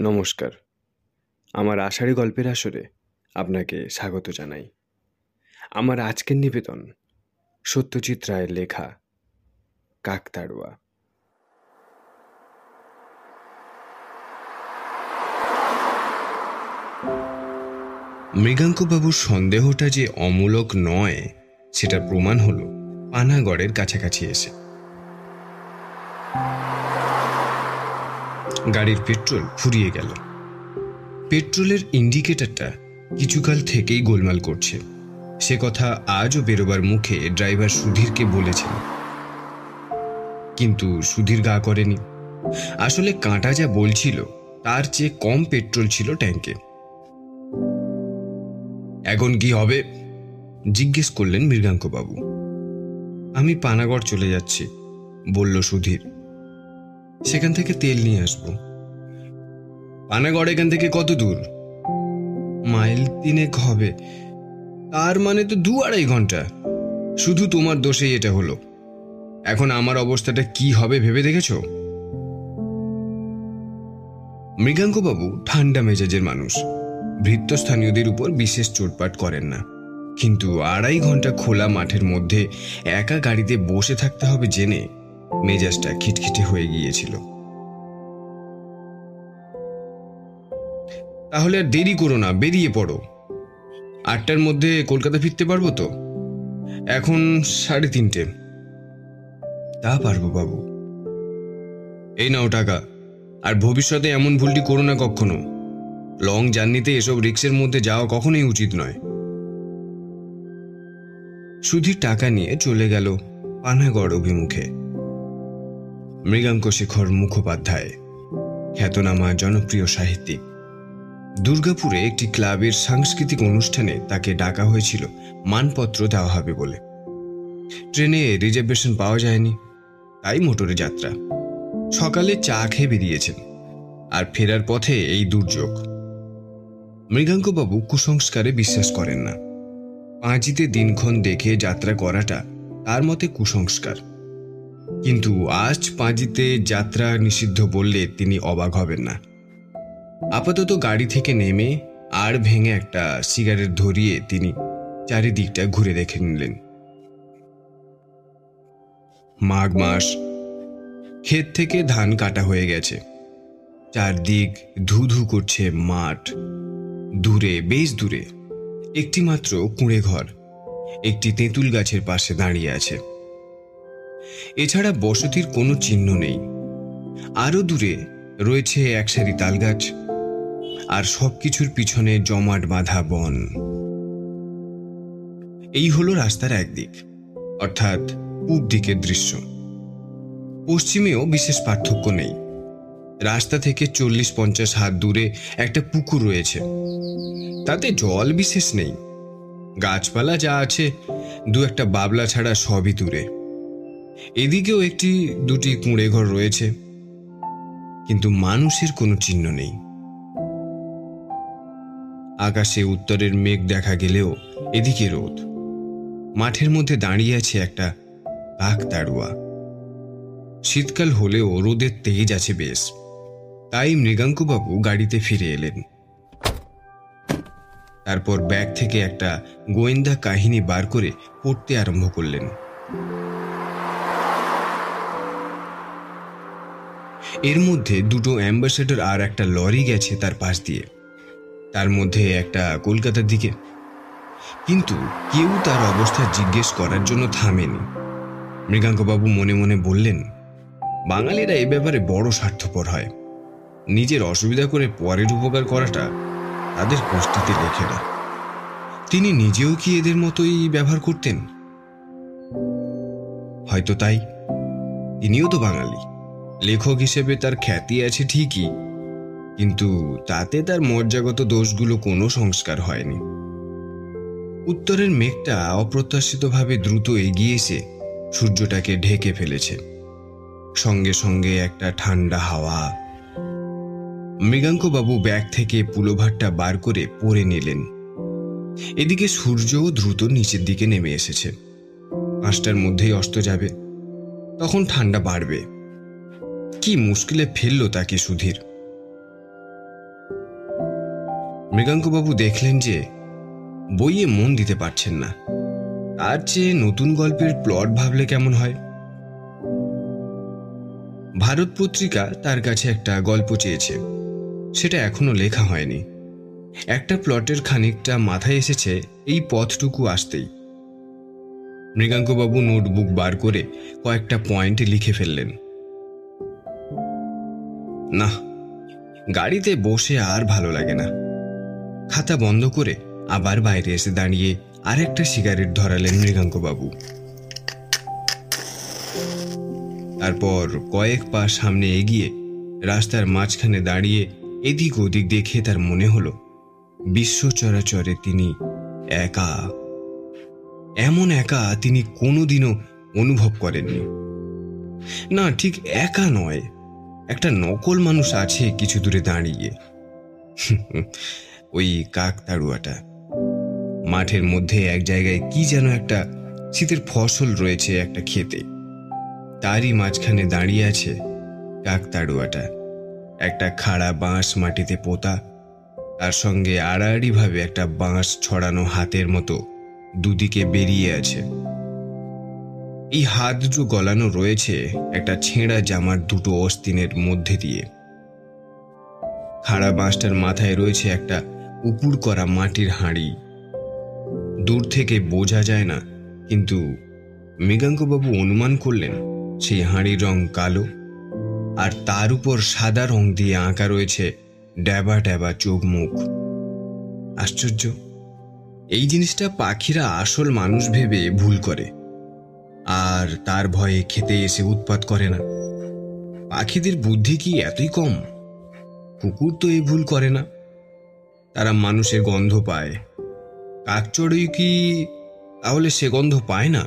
নমস্কার। আমার আষাঢ়ি গল্পের আসরে আপনাকে স্বাগত জানাই। আমার আজকের নিবেদন সত্যজিৎ রায়ের লেখা, কাকতাড়ুয়া। মৃগাঙ্কবাবুর সন্দেহটা যে অমূলক নয় সেটা প্রমাণ হলো পানাগড়ের কাছাকাছি এসে। গাড়ির পেট্রোল ফুরিয়ে গেল। পেট্রোলের ইন্ডিকেটরটা কিছুকাল থেকেই গোলমাল করছে। সে কথা আজও বেরোবার মুখে ড্রাইভার সুধীরকে বলেছেন। কিন্তু সুধীর গা করেনি। আসলে কাঁটা যা বলছিল, তার চেয়ে কম পেট্রোল ছিল ট্যাঙ্কে। এখন কি হবে? জিজ্ঞেস করলেন মৃগাঙ্কবাবু। আমি পানাগড় চলে যাচ্ছি, বলল সুধীর। সেখান থেকে তেল নিয়ে আসব। পানাগড় এখান থেকে কত দূর? মাইল তিনেক হবে। তার মানে তো দু আড়াই ঘণ্টা। শুধু তোমার দোষেই এটা হলো। এখন আমার অবস্থাটা কি হবে ভেবে দেখেছ? মৃগাঙ্কবাবু ঠান্ডা মেজাজের মানুষ। ভৃত্যস্থানীয়দের উপর বিশেষ চোটপাট করেন না। কিন্তু আড়াই ঘণ্টা খোলা মাঠের মধ্যে একা গাড়িতে বসে থাকতে হবে জেনে মেজাজটা খিটখিটে হয়ে গিয়েছিল। তাহলে আর দেরি করো না, বেরিয়ে পড়ো। আটটার মধ্যে কলকাতা ফিরতে পারব তো? এখন সাড়ে তিনটে। তা পারব বাবু। এই নাও টাকা। আর ভবিষ্যতে এমন ভুলটি করো না কখনো। লং জার্নিতে এসব রিক্সের মধ্যে যাওয়া কখনোই উচিত নয়। সুধীর টাকা নিয়ে চলে গেল পানাগড় অভিমুখে। মৃগাঙ্ক শেখর মুখোপাধ্যায়, খ্যাতনামা জনপ্রিয় সাহিত্যিক। দুর্গাপুরে একটি ক্লাবের সাংস্কৃতিক অনুষ্ঠানে তাকে ডাকা হয়েছিল মানপত্র দেওয়া হবে বলে। ট্রেনে রিজার্ভেশন পাওয়া যায়নি, তাই মোটরে যাত্রা। সকালে চা খেয়ে বেরিয়েছেন, আর ফেরার পথে এই দুর্যোগ। মৃগাঙ্কবাবু কুসংস্কারে বিশ্বাস করেন না। পাঁচিতে দিনক্ষণ দেখে যাত্রা করাটা তার মতে কুসংস্কার। কিন্তু আজ পাঁজিতে যাত্রা নিষিদ্ধ বললে তিনি অবাক হবেন না। আপাতত গাড়ি থেকে নেমে আর ভেঙে একটা সিগারেট ধরিয়ে তিনি চারিদিকটা ঘুরে দেখে নিলেন। মাঘ মাস, ক্ষেত থেকে ধান কাটা হয়ে গেছে। চারদিক ধু ধু করছে মাঠ। দূরে, বেশ দূরে একটি মাত্র কুঁড়ে ঘর একটি তেঁতুল গাছের পাশে দাঁড়িয়ে আছে। এছাড়া বসতির কোনো চিহ্ন নেই। আরও দূরে রয়েছে এক সারি তালগাছ আর সবকিছুর পিছনে জমাট বাঁধা বন। এই হলো রাস্তার একদিক, অর্থাৎ পূব দিকের দৃশ্য। পশ্চিমেও বিশেষ পার্থক্য নেই। রাস্তা থেকে চল্লিশ পঞ্চাশ হাত দূরে একটা পুকুর রয়েছে। তাতে জল বিশেষ নেই। গাছপালা যা আছে, দু একটা বাবলা ছাড়া সবই দূরে। এদিকেও একটি, দুটি কুঁড়ে ঘর রয়েছে। কিন্তু মানুষের কোনো চিহ্ন নেই। আকাশে উত্তরের মেঘ দেখা গেলেও এদিকে রোদ। মাঠের মধ্যে দাঁড়িয়ে আছে একটা কাক তাড়ুয়া। শীতকাল হলেও রোদের তেজ আছে বেশ। তাই মৃগাঙ্কুবাবু গাড়িতে ফিরে এলেন। তারপর ব্যাগ থেকে একটা গোয়েন্দা কাহিনী বার করে পড়তে আরম্ভ করলেন। এর মধ্যে দুটো অ্যাম্বাসেডর আর একটা লরি গেছে তার পাশ দিয়ে। তার মধ্যে একটা কলকাতার দিকে। কিন্তু কেউ তার অবস্থা জিজ্ঞেস করার জন্য থামেনি। মৃগাঙ্কবাবু মনে মনে বললেন, বাঙালিরা এ ব্যাপারে বড় স্বার্থপর হয়। নিজের অসুবিধা করে পরের উপকার করাটা তাদের গোষ্ঠীতে লেখে না। তিনি নিজেও কি এদের মতোই ব্যবহার করতেন? হয়তো তাই। তিনিও তো বাঙালি। লেখক হিসেবে তার খ্যাতি আছে ঠিকই, কিন্তু তাতে তার মর্যাগত দোষগুলো কোনো সংস্কার হয়নি। উত্তরের মেঘটা অপ্রত্যাশিতভাবে দ্রুত এগিয়ে এসে সূর্যটাকে ঢেকে ফেলেছে। সঙ্গে সঙ্গে একটা ঠান্ডা হাওয়া। মৃগাঙ্কবাবু ব্যাগ থেকে পুলোভারটা বার করে পরে নিলেন। এদিকে সূর্যও দ্রুত নিচের দিকে নেমে এসেছে। পাঁচটার মধ্যেই অস্ত যাবে। তখন ঠান্ডা বাড়বে। কি মুশকিলে ফেলল তাকে সুধীর? মৃগাঙ্কবাবু দেখলেন যে বইয়ে মন দিতে পারছেন না। তার চেয়ে নতুন গল্পের প্লট ভাবলে কেমন হয়? ভারত পত্রিকা তার কাছে একটা গল্প চেয়েছে। সেটা এখনও লেখা হয়নি। একটা প্লটের খানিকটা মাথায় এসেছে এই পথটুকু আসতেই। মৃগাঙ্কবাবু নোটবুক বার করে কয়েকটা পয়েন্ট লিখে ফেললেন। না, গাড়িতে বসে আর ভালো লাগে না। খাতা বন্ধ করে আবার বাইরে এসে দাঁড়িয়ে আরেকটা সিগারেট ধরালেন মৃগাঙ্কবাবু। তারপর কয়েক পা সামনে এগিয়ে রাস্তার মাঝখানে দাঁড়িয়ে এদিক ওদিক দেখে তার মনে হলো, বিশ্ব চরাচরে তিনি একা। এমন একা তিনি কোনোদিনও অনুভব করেননি। না, ঠিক একা নয় একটা নকল মানুষ আছে কিছু দূরে দাঁড়িয়ে। ওই কাক তাড়ুয়াটা মাঠের মধ্যে এক জায়গায় কি যেন একটা শীতের ফসল রয়েছে একটা খেতে তারই মাঝখানে দাঁড়িয়ে আছে কাকতাড়ুয়াটা একটা খাড়া বাঁশ মাটিতে পোতা, তার সঙ্গে আড়াআড়ি ভাবে একটা বাঁশ ছড়ানো হাতের মতো দুদিকে বেরিয়ে আছে। এই হাত দুটো গলানো রয়েছে একটা ছেঁড়া জামার দুটো অস্তিনের মধ্যে দিয়ে। খাড়া বাঁশটার মাথায় রয়েছে একটা উপুর করা মাটির হাঁড়ি। দূর থেকে বোঝা যায় না, কিন্তু মৃগাঙ্কবাবু অনুমান করলেন, সেই হাঁড়ির রং কালো আর তার উপর সাদা রং দিয়ে আঁকা রয়েছে ড্যাবা ড্যাবা চোখ মুখ আশ্চর্য, এই জিনিসটা পাখিরা আসল মানুষ ভেবে ভুল করে। আর তার ভয়ে খেতে এসে উৎপাত করে না। পাখিদের বুদ্ধি কি এতই কম? কুকুর তো এই ভুল করে না। তারা মানুষের গন্ধ পায়। কাকচড়ই কি তাহলে সে গন্ধ পায় না?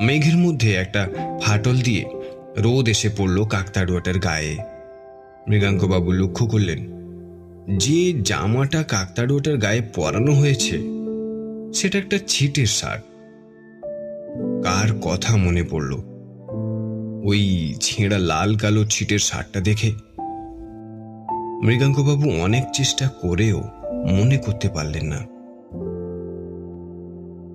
মেঘের মধ্যে একটা ফাটল দিয়ে রোদ এসে পড়ল কাকতাড়ুয়াটার গায়ে। মৃগাঙ্কবাবু লক্ষ্য করলেন, যে জামাটা কাকতাড়ুয়াটার গায়ে পরানো হয়েছে, সেটা একটা ছিটের শার্ট। কার কথা মনে পড়ল? ওই ছেঁড়া লাল কালো ছিটের শার্টটা দেখে? মৃগাঙ্কবাবু অনেক চেষ্টা করেও মনে করতে পারলেন না।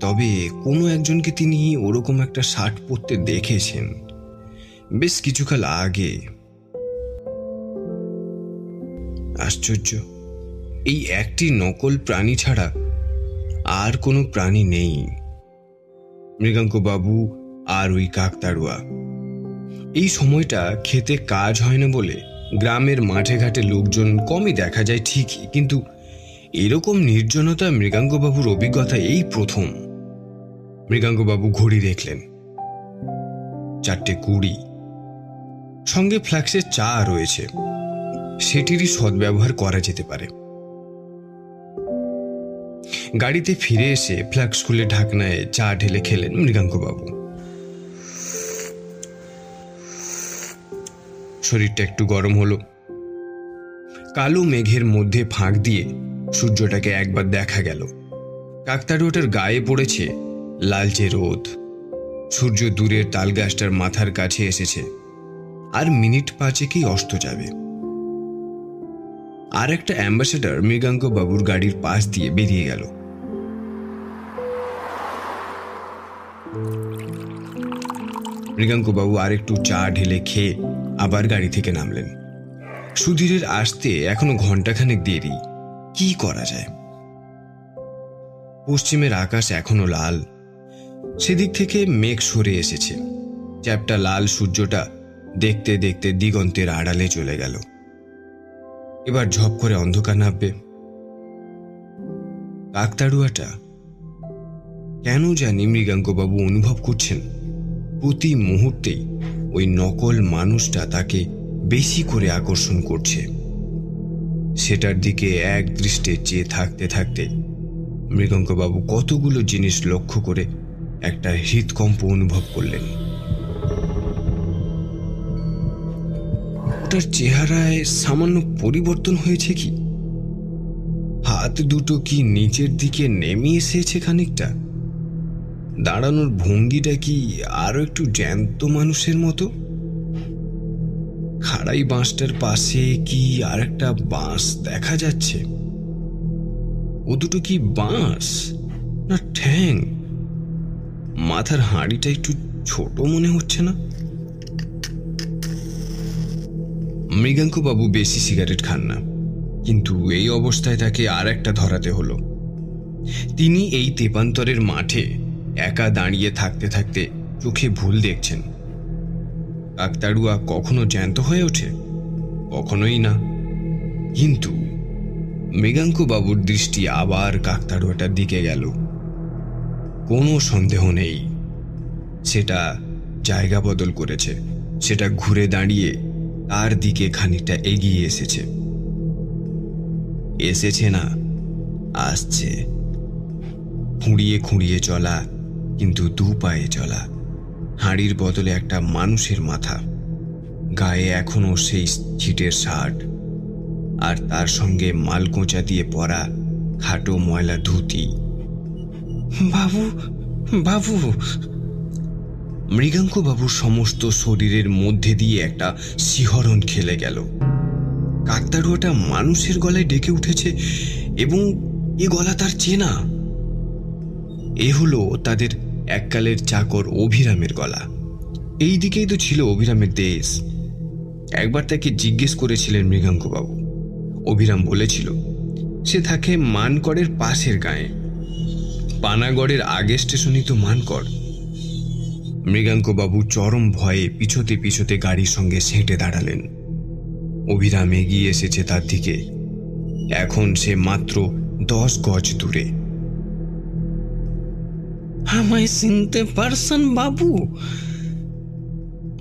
তবে কোনো একজনকে তিনি ওরকম একটা শার্ট পরতে দেখেছেন। বেশ কিছুকাল আগে। আশ্চর্য, এই একটি নকল প্রাণী ছাড়া আর কোনো প্রাণী নেই। মৃগাঙ্কবাবু আর ওই কাকতাড়ুয়া। এই সময়টা খেতে কাজ হয় না বলে গ্রামের মাঠে ঘাটে লোকজন কমই দেখা যায় ঠিকই, কিন্তু এরকম নির্জনতা মৃগাঙ্কবাবুর অভিজ্ঞতা এই প্রথম। মৃগাঙ্কবাবু ঘড়ি দেখলেন। চারটে কুড়ি। সঙ্গে ফ্ল্যাক্সের চা রয়েছে। সেটিরই সদ্ব্যবহার করা যেতে পারে। গাড়িতে ফিরে এসে ফ্ল্যাক্স খুলে ঢাকনায় চা ঢেলে খেলেন মৃগাঙ্কবাবু। শরীরটা একটু গরম হলো। কালো মেঘের মধ্যে ফাঁক দিয়ে সূর্যটাকে একবার দেখা গেল। কাকতাড়ুয়াটার গায়ে পড়েছে, লালচে রোদ। সূর্য দূরের তালগাছটার মাথার কাছে এসেছে। আর মিনিট পাঁচেকেই অস্ত যাবে। আর একটা অ্যাম্বাসেডার মৃগাঙ্ক বাবুর গাড়ির পাশ দিয়ে বেরিয়ে গেল। মৃগাঙ্ক বাবু আর একটু চা ঢেলে খেয়ে আবার গাড়ি থেকে নামলেন। সুধীরের আসতে এখনও ঘন্টাখানেক দেরি। কি করা যায়? পশ্চিমের আকাশ এখনও লাল। সেদিক থেকে মেঘ সরে এসেছে। চ্যাপটা লাল সূর্যটা দেখতে দেখতে দিগন্তের আড়ালে চলে গেল। এবার ঝপ করে অন্ধকার নামবে। কাকতাড়ুয়াটা কেন জানি মৃগাঙ্কবাবু অনুভব করছেন। প্রতি মুহূর্তেই ওই নকল মানুষটা তাকে বেশি করে আকর্ষণ করছে। সেটার দিকে এক দৃষ্টে চেয়ে থাকতে থাকতে মৃগাঙ্কবাবু কতগুলো জিনিস লক্ষ্য করে একটা হৃদকম্প অনুভব করলেন। ওটার চেহারায় সামান্য পরিবর্তন হয়েছে কি? হাত দুটো কি নিচের দিকে নেমে এসেছে খানিকটা? দাঁড়ানোর ভঙ্গিটা কি আরও একটু জ্যান্ত মানুষের মতো? খাড়াই বাঁশটার পাশে কি আর একটা বাঁশ দেখা যাচ্ছে? ও দুটো কি বাঁশ? না ঠ্যাং? মাথার হাঁড়িটা একটু ছোট মনে হচ্ছে না? মৃগাঙ্ক বাবু বেশি সিগারেট খান না। কিন্তু এই অবস্থায় তাকে আর একটা ধরাতে হলো। তিনি এই তেপান্তরের মাঠে একা দাঁড়িয়ে থাকতে থাকতে চোখে ভুল দেখছেন। কাকতাড়ুয়া কখনো জ্যান্ত হয়ে ওঠে, কখনোই না। কিন্তু মৃগাঙ্ক বাবুর দৃষ্টি আবার কাকতাড়ুয়াটার দিকে গেল। কোনো সন্দেহ নেই, সেটা জায়গা বদল করেছে, সেটা ঘুরে দাঁড়িয়ে তার দিকে খানিকটা এগিয়ে এসেছে। এসেছে না, আসছে। খুঁড়িয়ে খুঁড়িয়ে চলা, কিন্তু দু পায়ে চলা। হাঁড়ির বদলে একটা মানুষের মাথা। গায়ে এখনও সেই ছিটের শার্ট। আর তার সঙ্গে মালকোঁচা দিয়ে পরা খাটো ময়লা ধুতি। বাবু বাবু মৃগাঙ্ক বাবুর সমস্ত শরীরের মধ্যে দিয়ে একটা শিহরণ খেলে গেল। কাকতাড়ুয়াটা মানুষের গলায় ডেকে উঠেছে এবং এ গলা তার চেনা। এ হলো তাদের এককালের চাকর অভিরামের গলা। এই দিকেই তো ছিল অভিরামের দেশ। একবার তাকে জিজ্ঞেস করেছিলেন মৃগাঙ্কবাবু। অভিরাম বলেছিল, সে থাকে মানকড়ের পাশের গায়ে। পানাগড়ের আগে স্টেশনই তো মানকড়। মৃগাঙ্কবাবু চরম ভয়ে পিছতে পিছতে গাড়ির সঙ্গে সেঁটে দাঁড়ালেন। অভিরাম এগিয়ে এসেছে তার দিকে। এখন সে মাত্র দশ গজ দূরে। আমায় চিনতে পারছেন বাবু?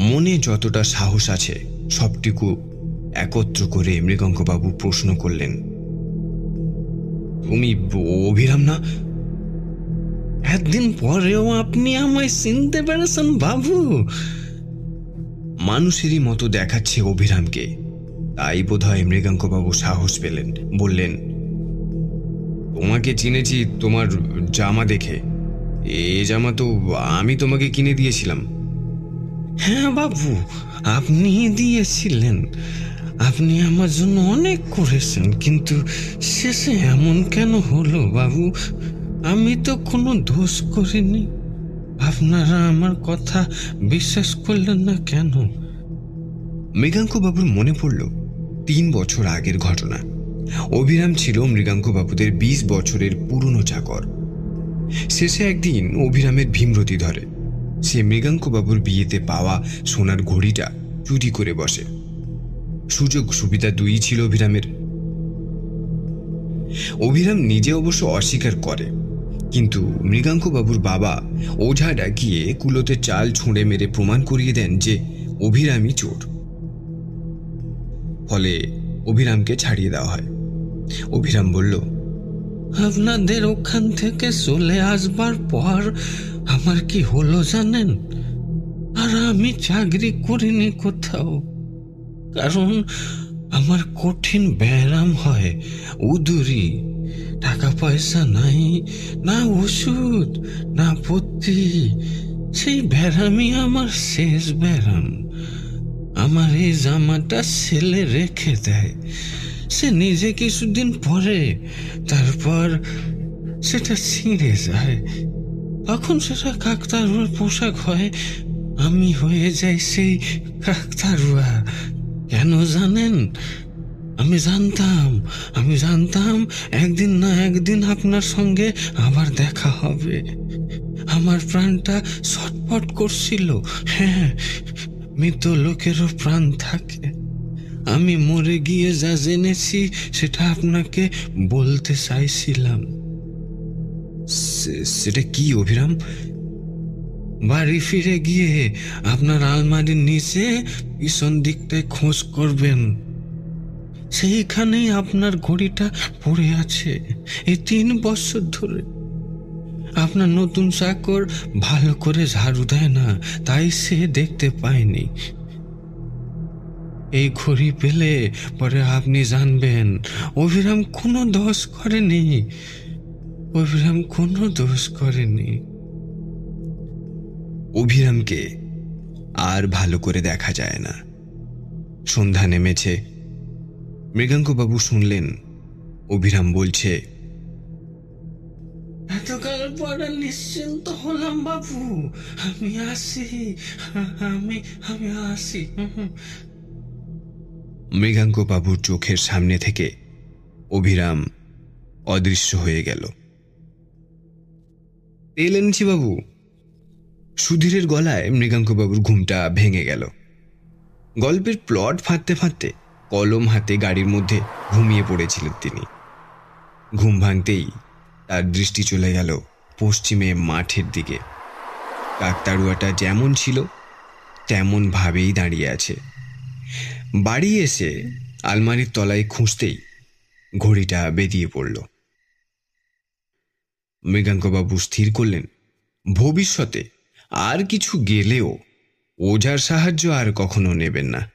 মনে যতটা সাহস আছে সবটুকু একত্র করে মৃগঙ্কবাবু প্রশ্ন করলেন। তুমি অভিরাম না? একদিন পরেও আপনি আমায় চিনতে পেরেছেন, বাবু। মানুষেরই মতো দেখাচ্ছে অভিরামকে। তাই বোধ বোধহয় মৃগাঙ্কবাবু সাহস পেলেন, বললেন, তোমাকে চিনেছি তোমার জামা দেখে। এ জামা তো আমি তোমাকে কিনে দিয়েছিলাম। হ্যাঁ বাবু, আপনি দিয়েছিলেন। আপনি আমার জন্য অনেক করেছেন, কিন্তু শেষে এমন কেন হলো, বাবু? আমি তো কোনো দোষ করিনি। আপনারা আমার কথা বিশ্বাস করলেন না কেন? মৃগাঙ্কবাবুর মনে পড়ল, তিন বছর আগের ঘটনা। অভিরাম ছিল মৃগাঙ্কবাবুদের বিশ বছরের পুরনো চাকর। শেষে একদিন অভিরামের ভীমরতি ধরে। সে মৃগাঙ্কবাবুর বিয়েতে পাওয়া সোনার ঘড়িটা চুরি করে বসে। সুযোগ সুবিধা দুই ছিল অভিরামের। অভিরাম নিজে অবশ্য অস্বীকার করে। কিন্তু মৃগাঙ্কবাবুর বাবা ওঝা ডাকিয়ে কুলোতে চাল ছুঁড়ে মেরে প্রমাণ করিয়ে দেন যে অভিরামই চোর। ফলে অভিরামকে ছাড়িয়ে দেওয়া হয়। অভিরাম বলল, আপনাদের ওখান থেকে চলে আসবার পর আমার কি হলো জানেন? আর আমি চাকরি করিনি কোথাও। কারণ আমার কঠিন ব্যায়াম হয়, উদুরি টাকা পয়সা নাই, না ওষুধ, না পত্তি সেই ব্যারামই আমার শেষ ব্যারাম। আমার এই জামাটা ছেলে রেখে দেয়। সে নিজে কিছুদিন পরে তারপর সেটা ছিঁড়ে যায়। তখন সেটা কাকতারুয়ার পোশাক হয়, আমি হয়ে যাই সেই কাকতারুয়া। কেন জানেন? আমি জানতাম আমি জানতাম একদিন না একদিন আপনার সঙ্গে আবার দেখা হবে। আমার প্রাণটা ছটপট করছিল। হ্যাঁ মৃত লোকেরও প্রাণ থাকে। আমি মরে গিয়ে যা জেনেছি সেটা আপনাকে বলতে চাইছিলাম। "সে- সেটা কি অভিরাম? বাড়ি ফিরে গিয়ে আপনার আলমারির নিচে পিছন দিকটায় খোঁজ করবেন। সেইখানেই আপনার ঘড়িটা পড়ে আছে। এই তিন বছর ধরে। আপনার নতুন চাকর ভালো করে ঝাড়ু দেয় না, তাই সে দেখতে পায়নি। এই ঘড়ি পেলে পরে আপনি জানবেন, অভিরাম কোনো দোষ করেনি। অভিরাম কোনো দোষ করেনি। অভিরামকে আর ভালো করে দেখা যায় না। সন্ধ্যা নেমেছে। মৃগাঙ্কবাবু শুনলেন। অভিরাম বলছে পড়া নিশ্চিন্ত হলাম বাবু। আমি আসি আমি আমি আসি। মৃগাঙ্ক বাবুর চোখের সামনে থেকে অভিরাম অদৃশ্য হয়ে গেল। তেল এনেছি বাবু? সুধীরের গলায় মৃগাঙ্ক বাবুর ঘুমটা ভেঙে গেল। গল্পের প্লট ফাঁদতে ফাঁদতে কলম হাতে গাড়ির মধ্যে ঘুমিয়ে পড়েছিলেন তিনি। ঘুম ভাঙতেই তার দৃষ্টি চলে গেল পশ্চিমে মাঠের দিকে। কাকতাড়ুয়াটা যেমন ছিল তেমন ভাবেই দাঁড়িয়ে আছে। বাড়ি এসে আলমারির তলায় খুঁজতেই ঘড়িটা বেরিয়ে পড়ল। মৃগাঙ্কবাবু স্থির করলেন, ভবিষ্যতে আর কিছু গেলেও ওঝার সাহায্য আর কখনো নেবেন না।